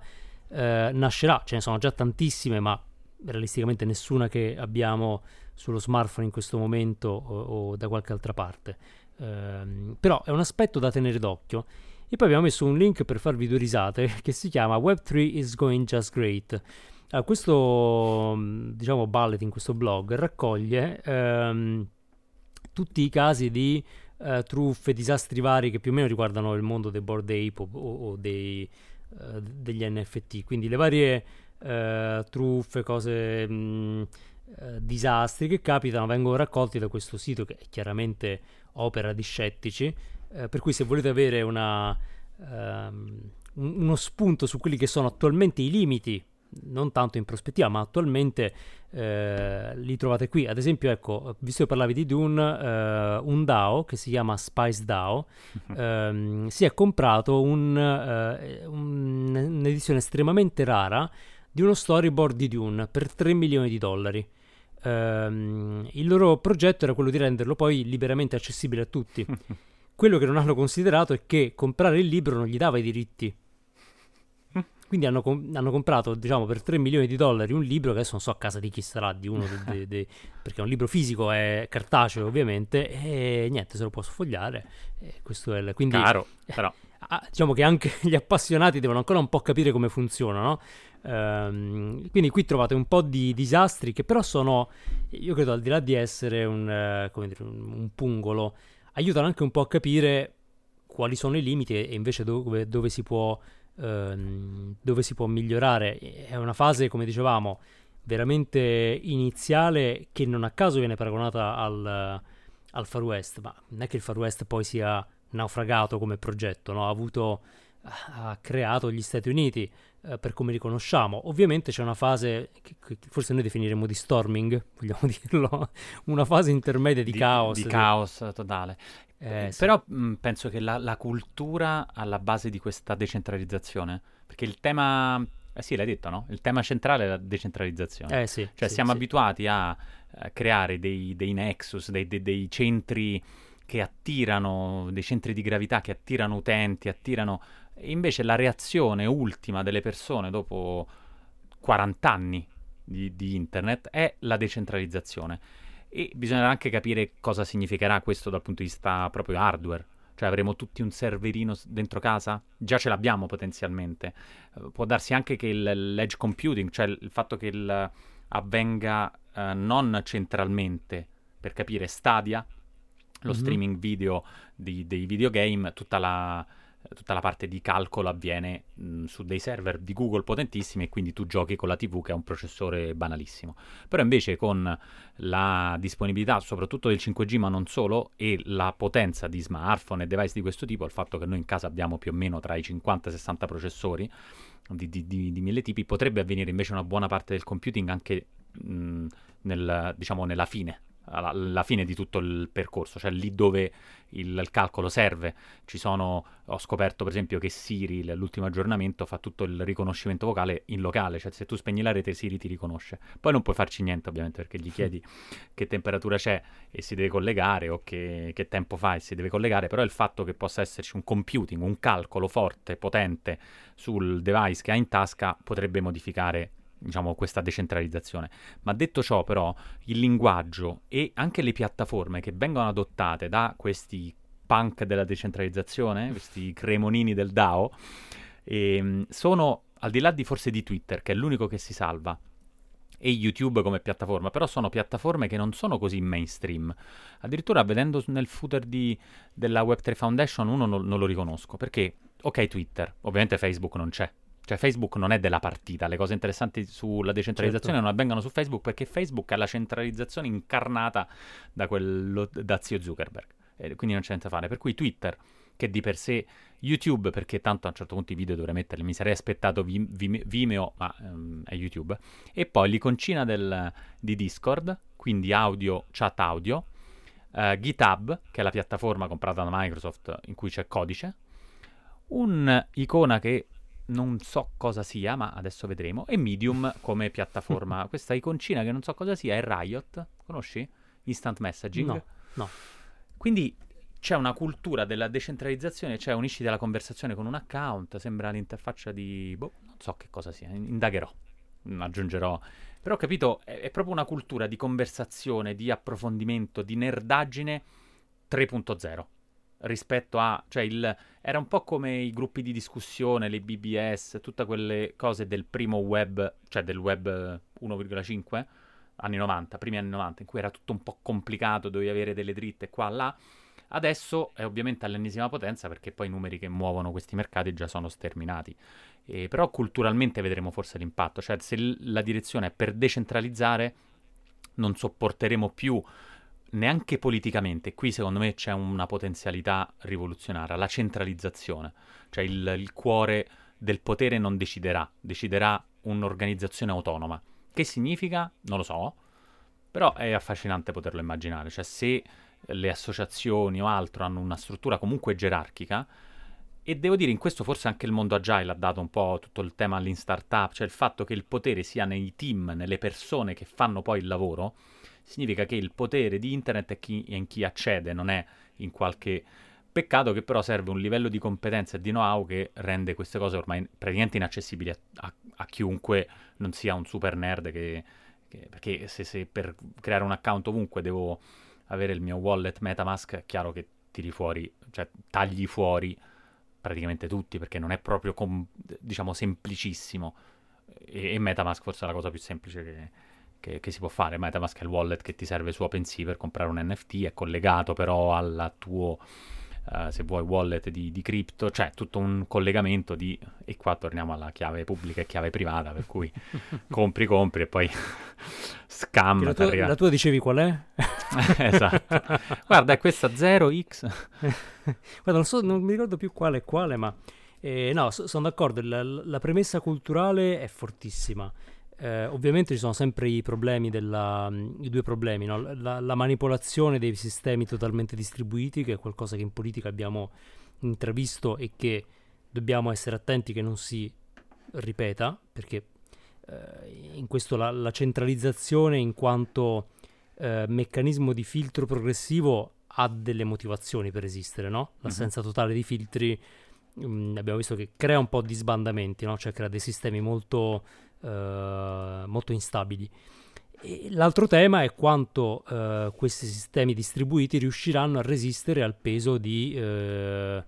eh, nascerà, ce ne sono già tantissime, ma realisticamente nessuna che abbiamo sullo smartphone in questo momento o, o da qualche altra parte. Eh, però è un aspetto da tenere d'occhio. E poi abbiamo messo un link per farvi due risate <laughs> che si chiama Web3 is going just great. Uh, questo diciamo bulletin, questo blog raccoglie um, tutti i casi di uh, truffe, disastri vari che più o meno riguardano il mondo dei board ape o, o dei, uh, degli NFT, quindi le varie truffe, cose, mh, disastri che capitano vengono raccolti da questo sito che è chiaramente opera di scettici eh, per cui se volete avere una, um, uno spunto su quelli che sono attualmente i limiti, non tanto in prospettiva, ma attualmente eh, li trovate qui. Ad esempio, ecco, visto che parlavi di Dune, eh, un DAO che si chiama Spice DAO <laughs> ehm, si è comprato un, eh, un, un'edizione estremamente rara di uno storyboard di Dune per 3 milioni di dollari. Um, il loro progetto era quello di renderlo poi liberamente accessibile a tutti. <laughs> Quello che non hanno considerato è che comprare il libro non gli dava i diritti. Quindi hanno, com- hanno, comprato, diciamo, per 3 milioni di dollari un libro che adesso non so a casa di chi sarà, di uno de- de- de- perché un libro fisico è cartaceo ovviamente, e niente, se lo può sfogliare. questo è il, quindi, Caro, <laughs> però. Ah, diciamo che anche <laughs> gli appassionati devono ancora un po' capire come funziona, no? Um, quindi qui trovate un po' di disastri che però sono, io credo, al di là di essere un, uh, dire, un, un pungolo, aiutano anche un po' a capire quali sono i limiti e invece dove, dove, si, può, ehm, dove si può migliorare. È una fase, come dicevamo, veramente iniziale che non a caso viene paragonata al, al Far West, ma non è che il Far West poi sia naufragato come progetto, no? ha, avuto, ha creato gli Stati Uniti, eh, per come li conosciamo. Ovviamente c'è una fase che, che, forse noi definiremo di storming, <laughs> vogliamo dirlo, una fase intermedia di, di caos. Di caos totale. Eh, eh, sì. Però mh, penso che la, la, cultura alla base di questa decentralizzazione, perché il tema, eh sì l'hai detto no? Il tema centrale è la decentralizzazione. Eh sì. Cioè sì, siamo sì. abituati a, a, creare dei, dei nexus, dei, dei, dei centri che attirano, dei centri di gravità che attirano utenti, attirano Invece la reazione ultima delle persone dopo 40 anni di, di internet è la decentralizzazione. E bisognerà anche capire cosa significherà questo dal punto di vista proprio hardware. Cioè avremo tutti un serverino dentro casa? Già ce l'abbiamo potenzialmente. Uh, può darsi anche che il, l'edge computing, cioè il fatto che il, avvenga uh, non centralmente, per capire Stadia, lo mm-hmm. streaming video di, dei videogame, tutta la tutta la parte di calcolo avviene mh, su dei server di Google potentissimi e quindi tu giochi con la TV che ha un processore banalissimo. Però invece con la disponibilità soprattutto del 5G ma non solo e la potenza di smartphone e device di questo tipo, il fatto che noi in casa abbiamo più o meno tra i 50 e 60 processori di, di, di, di mille tipi, potrebbe avvenire invece una buona parte del computing anche mh, nel, diciamo, nella fine alla, fine di tutto il percorso, cioè lì dove il, il, calcolo serve. Ci sono, ho scoperto per esempio che Siri, l'ultimo aggiornamento, fa tutto il riconoscimento vocale in locale, cioè se tu spegni la rete Siri ti riconosce. Poi non puoi farci niente ovviamente perché gli chiedi che temperatura c'è e si deve collegare o che, che tempo fa e si deve collegare, però il fatto che possa esserci un computing, un calcolo forte, potente sul device che ha in tasca potrebbe modificare diciamo, questa decentralizzazione. Ma detto ciò, però, il linguaggio e anche le piattaforme che vengono adottate da questi punk della decentralizzazione, questi cremonini del DAO, ehm, sono al di là di forse di Twitter, che è l'unico che si salva, e YouTube come piattaforma, però sono piattaforme che non sono così mainstream. Addirittura vedendo nel footer di, della Web3 Foundation uno non, non lo riconosco, perché ok Twitter, ovviamente Facebook non c'è, cioè Facebook non è della partita, le cose interessanti sulla decentralizzazione certo. non avvengono su Facebook perché Facebook è la centralizzazione incarnata da, quello, da zio Zuckerberg, e quindi non c'è niente da fare. Per cui Twitter, che di per sé YouTube, perché tanto a un certo punto i video dovrei metterli, mi sarei aspettato Vimeo, ma um, è YouTube, e poi l'iconcina del, di Discord, quindi audio, chat audio, uh, GitHub, che è la piattaforma comprata da Microsoft in cui c'è codice, un'icona che non so cosa sia, ma adesso vedremo, e Medium come piattaforma. <laughs> Questa iconcina che non so cosa sia è Riot, conosci? Instant Messaging. No, no. Quindi c'è una cultura della decentralizzazione, cioè unisci della conversazione con un account, sembra l'interfaccia di... boh, non so che cosa sia, indagherò, aggiungerò. Però ho capito, è, è proprio una cultura di conversazione, di approfondimento, di nerdaggine 3.0 rispetto a, cioè il, era un po' come i gruppi di discussione, le BBS, tutte quelle cose del primo web, cioè del web 1,5, anni 90, primi anni 90, in cui era tutto un po' complicato, dovevi avere delle dritte qua, là. Adesso è ovviamente all'ennesima potenza perché poi i numeri che muovono questi mercati già sono sterminati. Eh, però culturalmente vedremo forse l'impatto, cioè se la direzione è per decentralizzare non sopporteremo più neanche politicamente, qui secondo me c'è una potenzialità rivoluzionaria, la centralizzazione, cioè il, il cuore del potere non deciderà, deciderà un'organizzazione autonoma. Che significa? Non lo so, però è affascinante poterlo immaginare, cioè se le associazioni o altro hanno una struttura comunque gerarchica, e devo dire, in questo forse anche il mondo agile ha dato un po' tutto il tema all'in startup, cioè il fatto che il potere sia nei team, nelle persone che fanno poi il lavoro, significa che il potere di internet è, chi, in chi accede, non è in qualche... Peccato che però serve un livello di competenza e di know-how che rende queste cose ormai praticamente inaccessibili a, a, a chiunque non sia un super nerd che... che perché se, se, per creare un account ovunque devo avere il mio wallet Metamask, è chiaro che tiri fuori, cioè tagli fuori praticamente tutti perché non è proprio, com- diciamo, semplicissimo. E, e Metamask forse è la cosa più semplice che che, che, si può fare. Metamask è il wallet che ti serve su OpenSea per comprare un NFT, è collegato però al tuo, uh, se vuoi, wallet di, di cripto, cioè tutto un collegamento di... E qua torniamo alla chiave pubblica e chiave privata, per cui <laughs> compri, compri e poi scam. La tua, la tua, dicevi qual è? <laughs> esatto. Guarda, è questa 0x. <laughs> Guarda, non, so, non mi ricordo più quale è quale, ma... Eh, no, so, sono d'accordo, la, la premessa culturale è fortissima. Eh, ovviamente ci sono sempre i problemi della, i due problemi, no? la, la, manipolazione dei sistemi totalmente distribuiti, che è qualcosa che in politica abbiamo intravisto e che dobbiamo essere attenti che non si ripeta, perché eh, in questo la, la, centralizzazione in quanto eh, meccanismo di filtro progressivo ha delle motivazioni per esistere, no? L'assenza mm-hmm. totale di filtri mh, mm, abbiamo visto che crea un po' di sbandamenti, no? Cioè crea dei sistemi molto eh, molto instabili. E l'altro tema è quanto uh, questi sistemi distribuiti riusciranno a resistere al peso di, uh,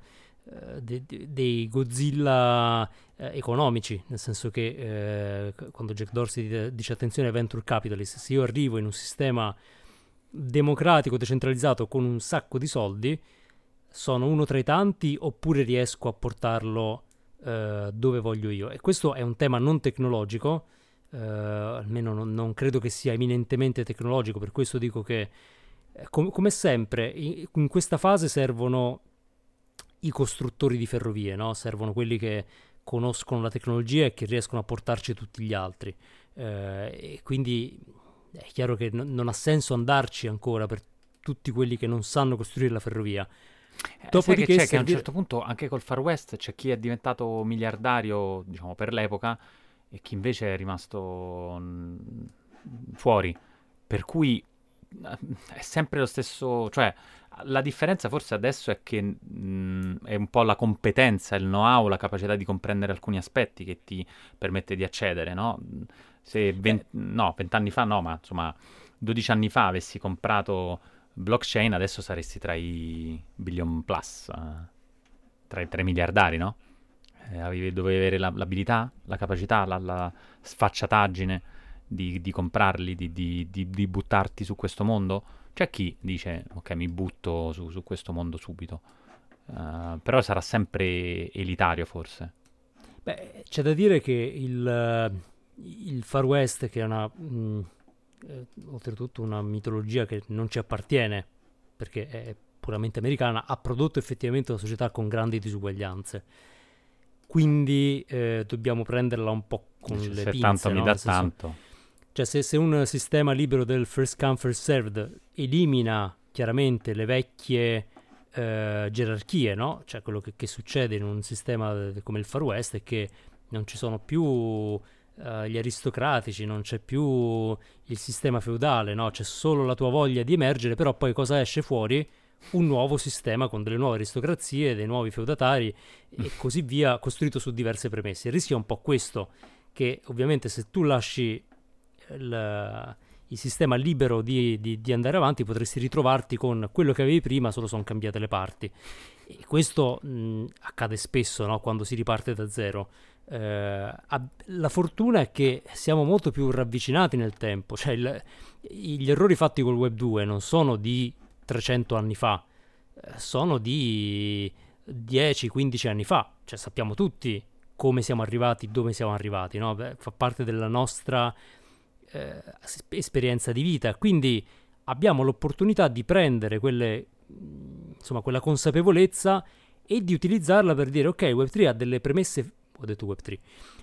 de- de- dei Godzilla economici, nel senso che quando Jack Dorsey dice attenzione ai venture capitalist, se io arrivo in un sistema democratico, decentralizzato con un sacco di soldi, sono uno tra i tanti oppure riesco a portarlo eh, dove voglio io. E questo è un tema non tecnologico, eh, almeno non, non, credo che sia eminentemente tecnologico, per questo dico che, eh, com- come sempre, in, in, questa fase servono i costruttori di ferrovie, no? servono quelli che conoscono la tecnologia e che riescono a portarci tutti gli altri. Eh, e quindi è chiaro che n- non ha senso andarci ancora per tutti quelli che non sanno costruire la ferrovia. Eh, Dopodiché c'è che a un certo punto anche col Far West c'è chi è diventato miliardario, diciamo, per l'epoca e chi invece è rimasto mh, fuori. Per cui eh, è sempre lo stesso, cioè la differenza forse adesso è che mh, è un po' la competenza, il know-how, la capacità di comprendere alcuni aspetti che ti permette di accedere, no? Se 20, no, 20 anni fa no, ma insomma 12 anni fa avessi comprato blockchain adesso saresti tra i billion plus, uh, tra i 3 miliardari, no? Eh, avevi, dovevi avere la, l'abilità, la capacità, la, la sfacciataggine di, di comprarli, di, di, di, buttarti su questo mondo. C'è chi dice, ok, mi butto su, su questo mondo subito. Uh, però sarà sempre elitario forse. Beh, c'è da dire che il, il Far West, che è una... Mh, eh, oltretutto una mitologia che non ci appartiene, perché è puramente americana, ha prodotto effettivamente una società con grandi disuguaglianze. Quindi eh, dobbiamo prenderla un po' con Dice, le pinze. tanto no? mi dà tanto. Cioè se, se, un sistema libero del first come first served elimina chiaramente le vecchie eh, gerarchie, no? Cioè quello che, che, succede in un sistema come il Far West è che non ci sono più uh, gli aristocratici, non c'è più il sistema feudale, no? c'è solo la tua voglia di emergere, però poi cosa esce fuori? Un nuovo sistema con delle nuove aristocrazie, dei nuovi feudatari e così via, costruito su diverse premesse. Il rischio è un po' questo, che ovviamente se tu lasci il, il sistema libero di, di, di, andare avanti, potresti ritrovarti con quello che avevi prima, solo sono cambiate le parti. E questo mh, accade spesso no? quando si riparte da zero. Eh, la fortuna è che siamo molto più ravvicinati nel tempo, cioè il, gli errori fatti col Web 2 non sono di 300 anni fa, eh, sono di 10-15 anni fa, cioè sappiamo tutti come siamo arrivati, dove siamo arrivati, no? Beh, fa parte della nostra eh, esperienza di vita, quindi abbiamo l'opportunità di prendere quelle, insomma, quella consapevolezza e di utilizzarla per dire ok, Web3 ha delle premesse, ho detto Web3,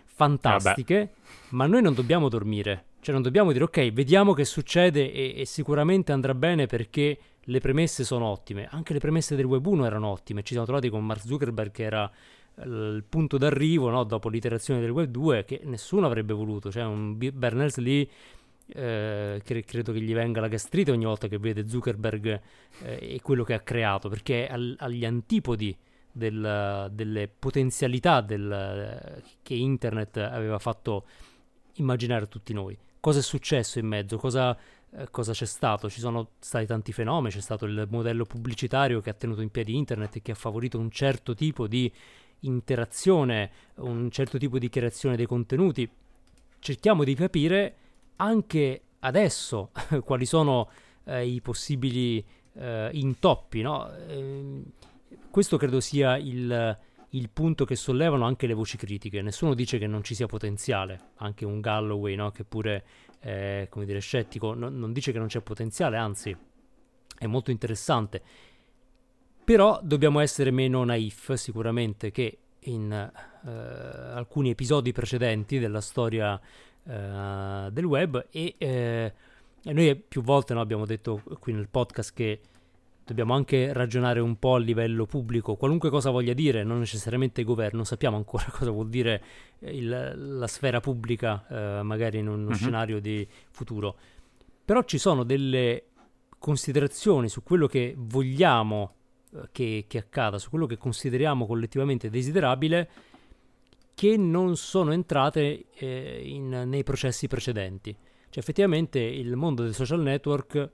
fantastiche, ah ma noi non dobbiamo dormire, cioè non dobbiamo dire ok, vediamo che succede e, e sicuramente andrà bene perché le premesse sono ottime, anche le premesse del Web 1 erano ottime, ci siamo trovati con Mark Zuckerberg che era il punto d'arrivo no, dopo l'iterazione del Web 2 che nessuno avrebbe voluto, cioè un Berners-Lee eh, cre- credo che gli venga la gastrite ogni volta che vede Zuckerberg eh, e quello che ha creato, perché è al- agli antipodi del, delle potenzialità del, che internet aveva fatto immaginare a tutti noi. Cosa è successo in mezzo? Cosa, eh, cosa c'è stato? Ci sono stati tanti fenomeni, c'è stato il modello pubblicitario che ha tenuto in piedi internet e che ha favorito un certo tipo di interazione, un certo tipo di creazione dei contenuti. Cerchiamo di capire anche adesso <laughs> quali sono eh, i possibili eh, intoppi. No? Eh, questo credo sia il, il, punto che sollevano anche le voci critiche. Nessuno dice che non ci sia potenziale, anche un Galloway no? che pure è come dire, scettico, no, non dice che non c'è potenziale, anzi è molto interessante. Però dobbiamo essere meno naif sicuramente che in eh, alcuni episodi precedenti della storia eh, del web e, eh, noi più volte no, abbiamo detto qui nel podcast che dobbiamo anche ragionare un po' a livello pubblico, qualunque cosa voglia dire, non necessariamente governo, sappiamo ancora <laughs> cosa vuol dire il, la sfera pubblica, eh, magari in uno uh-huh. scenario di futuro. Però ci sono delle considerazioni su quello che vogliamo eh, che, che, accada, su quello che consideriamo collettivamente desiderabile, che non sono entrate eh, in, nei processi precedenti. Cioè effettivamente il mondo dei social network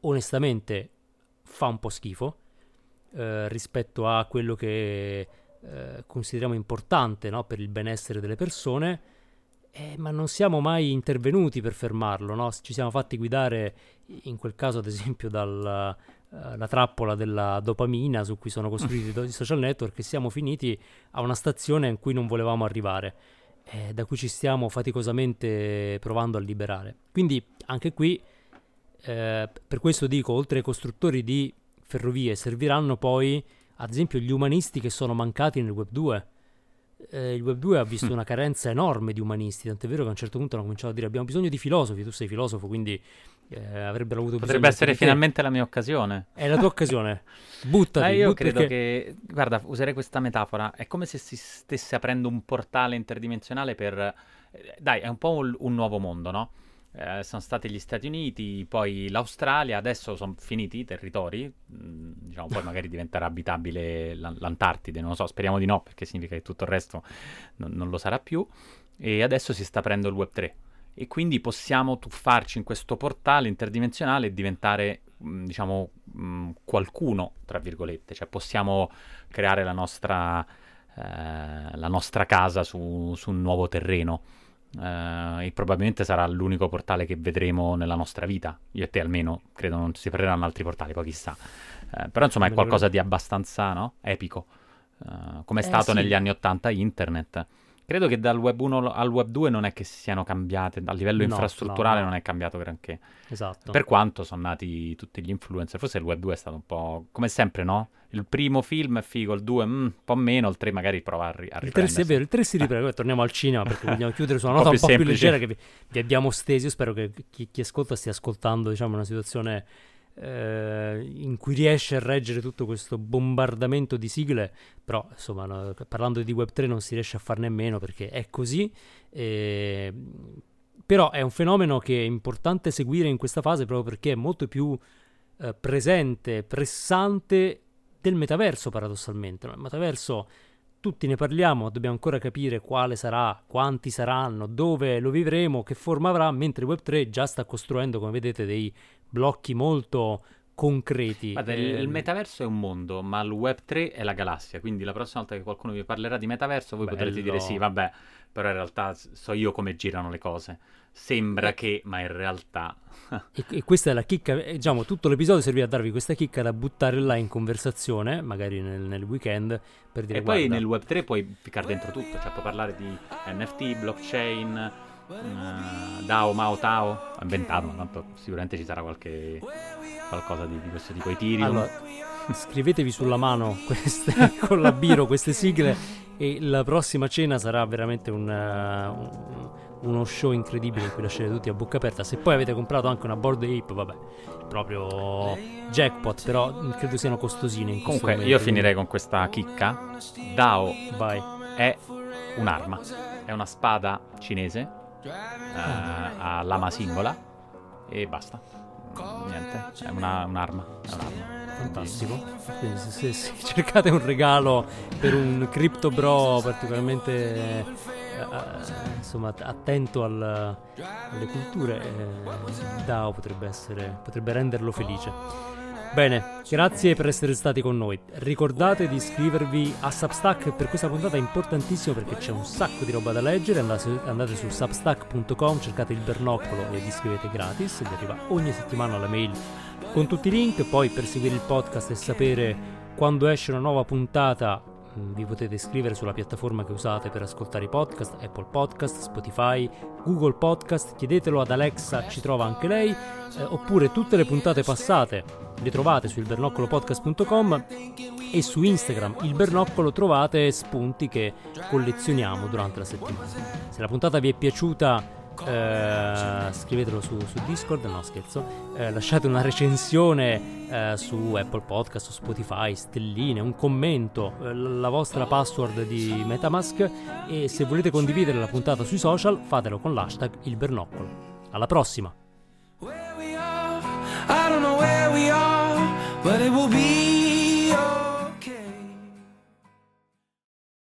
onestamente fa un po' schifo eh, rispetto a quello che eh, consideriamo importante no? per il benessere delle persone, eh, ma non siamo mai intervenuti per fermarlo, no? ci siamo fatti guidare in quel caso ad esempio dalla uh, trappola della dopamina su cui sono costruiti <laughs> i social network e siamo finiti a una stazione in cui non volevamo arrivare. Eh, da cui ci stiamo faticosamente provando a liberare. Quindi anche qui eh, per questo dico, oltre ai costruttori di ferrovie, serviranno poi, ad esempio, gli umanisti che sono mancati nel Web 2. Eh, il Web 2 ha visto mm. una carenza enorme di umanisti, tant'è vero che a un certo punto hanno cominciato a dire abbiamo bisogno di filosofi, tu sei filosofo, quindi eh, avrebbero avuto Potrebbe essere finalmente la mia occasione. È la tua occasione. <laughs> Buttati. Eh, io buttati credo perché... che, guarda, userei questa metafora. È come se si stesse aprendo un portale interdimensionale per... Eh, dai, è un po' un, un nuovo mondo, no? Eh, sono stati gli Stati Uniti, poi l'Australia, adesso sono finiti i territori, mm, diciamo, poi magari diventerà abitabile l'Antartide, non lo so, speriamo di no, perché significa che tutto il resto non, non lo sarà più, e adesso si sta aprendo il Web 3 e quindi possiamo tuffarci in questo portale interdimensionale e diventare, mm, diciamo, mm, qualcuno, tra virgolette, cioè possiamo creare la nostra, eh, la nostra casa su, su un nuovo terreno. Uh, e probabilmente sarà l'unico portale che vedremo nella nostra vita. Io e te almeno credo non si apriranno altri portali, poi chissà. Uh, però insomma è qualcosa di abbastanza no? epico, uh, come è eh, stato sì. negli anni 80 internet. Credo che dal web 1 al web 2 non è che siano cambiate, a livello no, infrastrutturale no, no. non è cambiato granché. Esatto. Per quanto sono nati tutti gli influencer, forse il web 2 è stato un po' come sempre, no? Il primo film è figo, il 2 mm, un po' meno, il 3 magari prova a, ri- a Il 3 sì, è vero, il 3 si riprende, eh. torniamo al cinema perché vogliamo <laughs> chiudere su una nota un po' più, leggera che vi, vi, abbiamo stesi, io spero che chi, chi ascolta stia ascoltando, diciamo, una situazione eh, in cui riesce a reggere tutto questo bombardamento di sigle, però insomma no, parlando di Web3 non si riesce a farne a meno perché è così. Eh, però è un fenomeno che è importante seguire in questa fase proprio perché è molto più eh, presente, pressante del metaverso paradossalmente. Il metaverso tutti ne parliamo, dobbiamo ancora capire quale sarà, quanti saranno, dove lo vivremo, che forma avrà, mentre Web3 già sta costruendo, come vedete, dei blocchi molto concreti. Guarda, il, il, metaverso è un mondo, ma il Web3 è la galassia, quindi la prossima volta che qualcuno vi parlerà di metaverso voi Bello. potrete dire sì, vabbè, però in realtà so io come girano le cose. Sembra che, ma in realtà... <laughs> e, e, questa è la chicca, eh, diciamo, tutto l'episodio serve a darvi questa chicca da buttare là in conversazione, magari nel, nel weekend, per dire... E poi nel Web3 puoi ficcare dentro tutto, cioè puoi parlare di NFT, blockchain uh, Dao Mao Tao inventato, tanto sicuramente ci sarà qualche qualcosa di, di questo tipo Ethereum. Allora, scrivetevi sulla mano queste, <laughs> con la biro queste sigle e la prossima cena sarà veramente un, uh, un, uno show incredibile in cui lascerete tutti a bocca aperta. Se poi avete comprato anche una board ape, vabbè, proprio jackpot, però credo siano costosine. In Comunque, io finirei con questa chicca. Dao Vai. è un'arma, è una spada cinese ha lama singola e basta. Niente, è una, un'arma. È un'arma. Fantastico. Quindi se, se, se, <laughs> cercate un regalo per un crypto bro particolarmente eh, eh, insomma, attento al, alle culture, eh, DAO potrebbe, essere, potrebbe renderlo felice. Bene, grazie per essere stati con noi. Ricordate di iscrivervi a Substack per questa puntata è importantissimo perché c'è un sacco di roba da leggere. Andate, su substack.com, cercate il bernocolo e vi iscrivete gratis. Vi arriva ogni settimana la mail con tutti i link. Poi per seguire il podcast e sapere quando esce una nuova puntata vi potete iscrivere sulla piattaforma che usate per ascoltare i podcast, Apple Podcast, Spotify, Google Podcast, chiedetelo ad Alexa, ci trova anche lei, eh, oppure tutte le puntate passate le trovate su ilbernoccolopodcast.com e su Instagram il bernoccolo trovate spunti che collezioniamo durante la settimana. Se la puntata vi è piaciuta eh, scrivetelo su, su, Discord, no scherzo, eh, lasciate una recensione eh, su Apple Podcast, su Spotify, stelline, un commento, eh, la vostra password di Metamask e se volete condividere la puntata sui social fatelo con l'hashtag il bernoccolo. Alla prossima!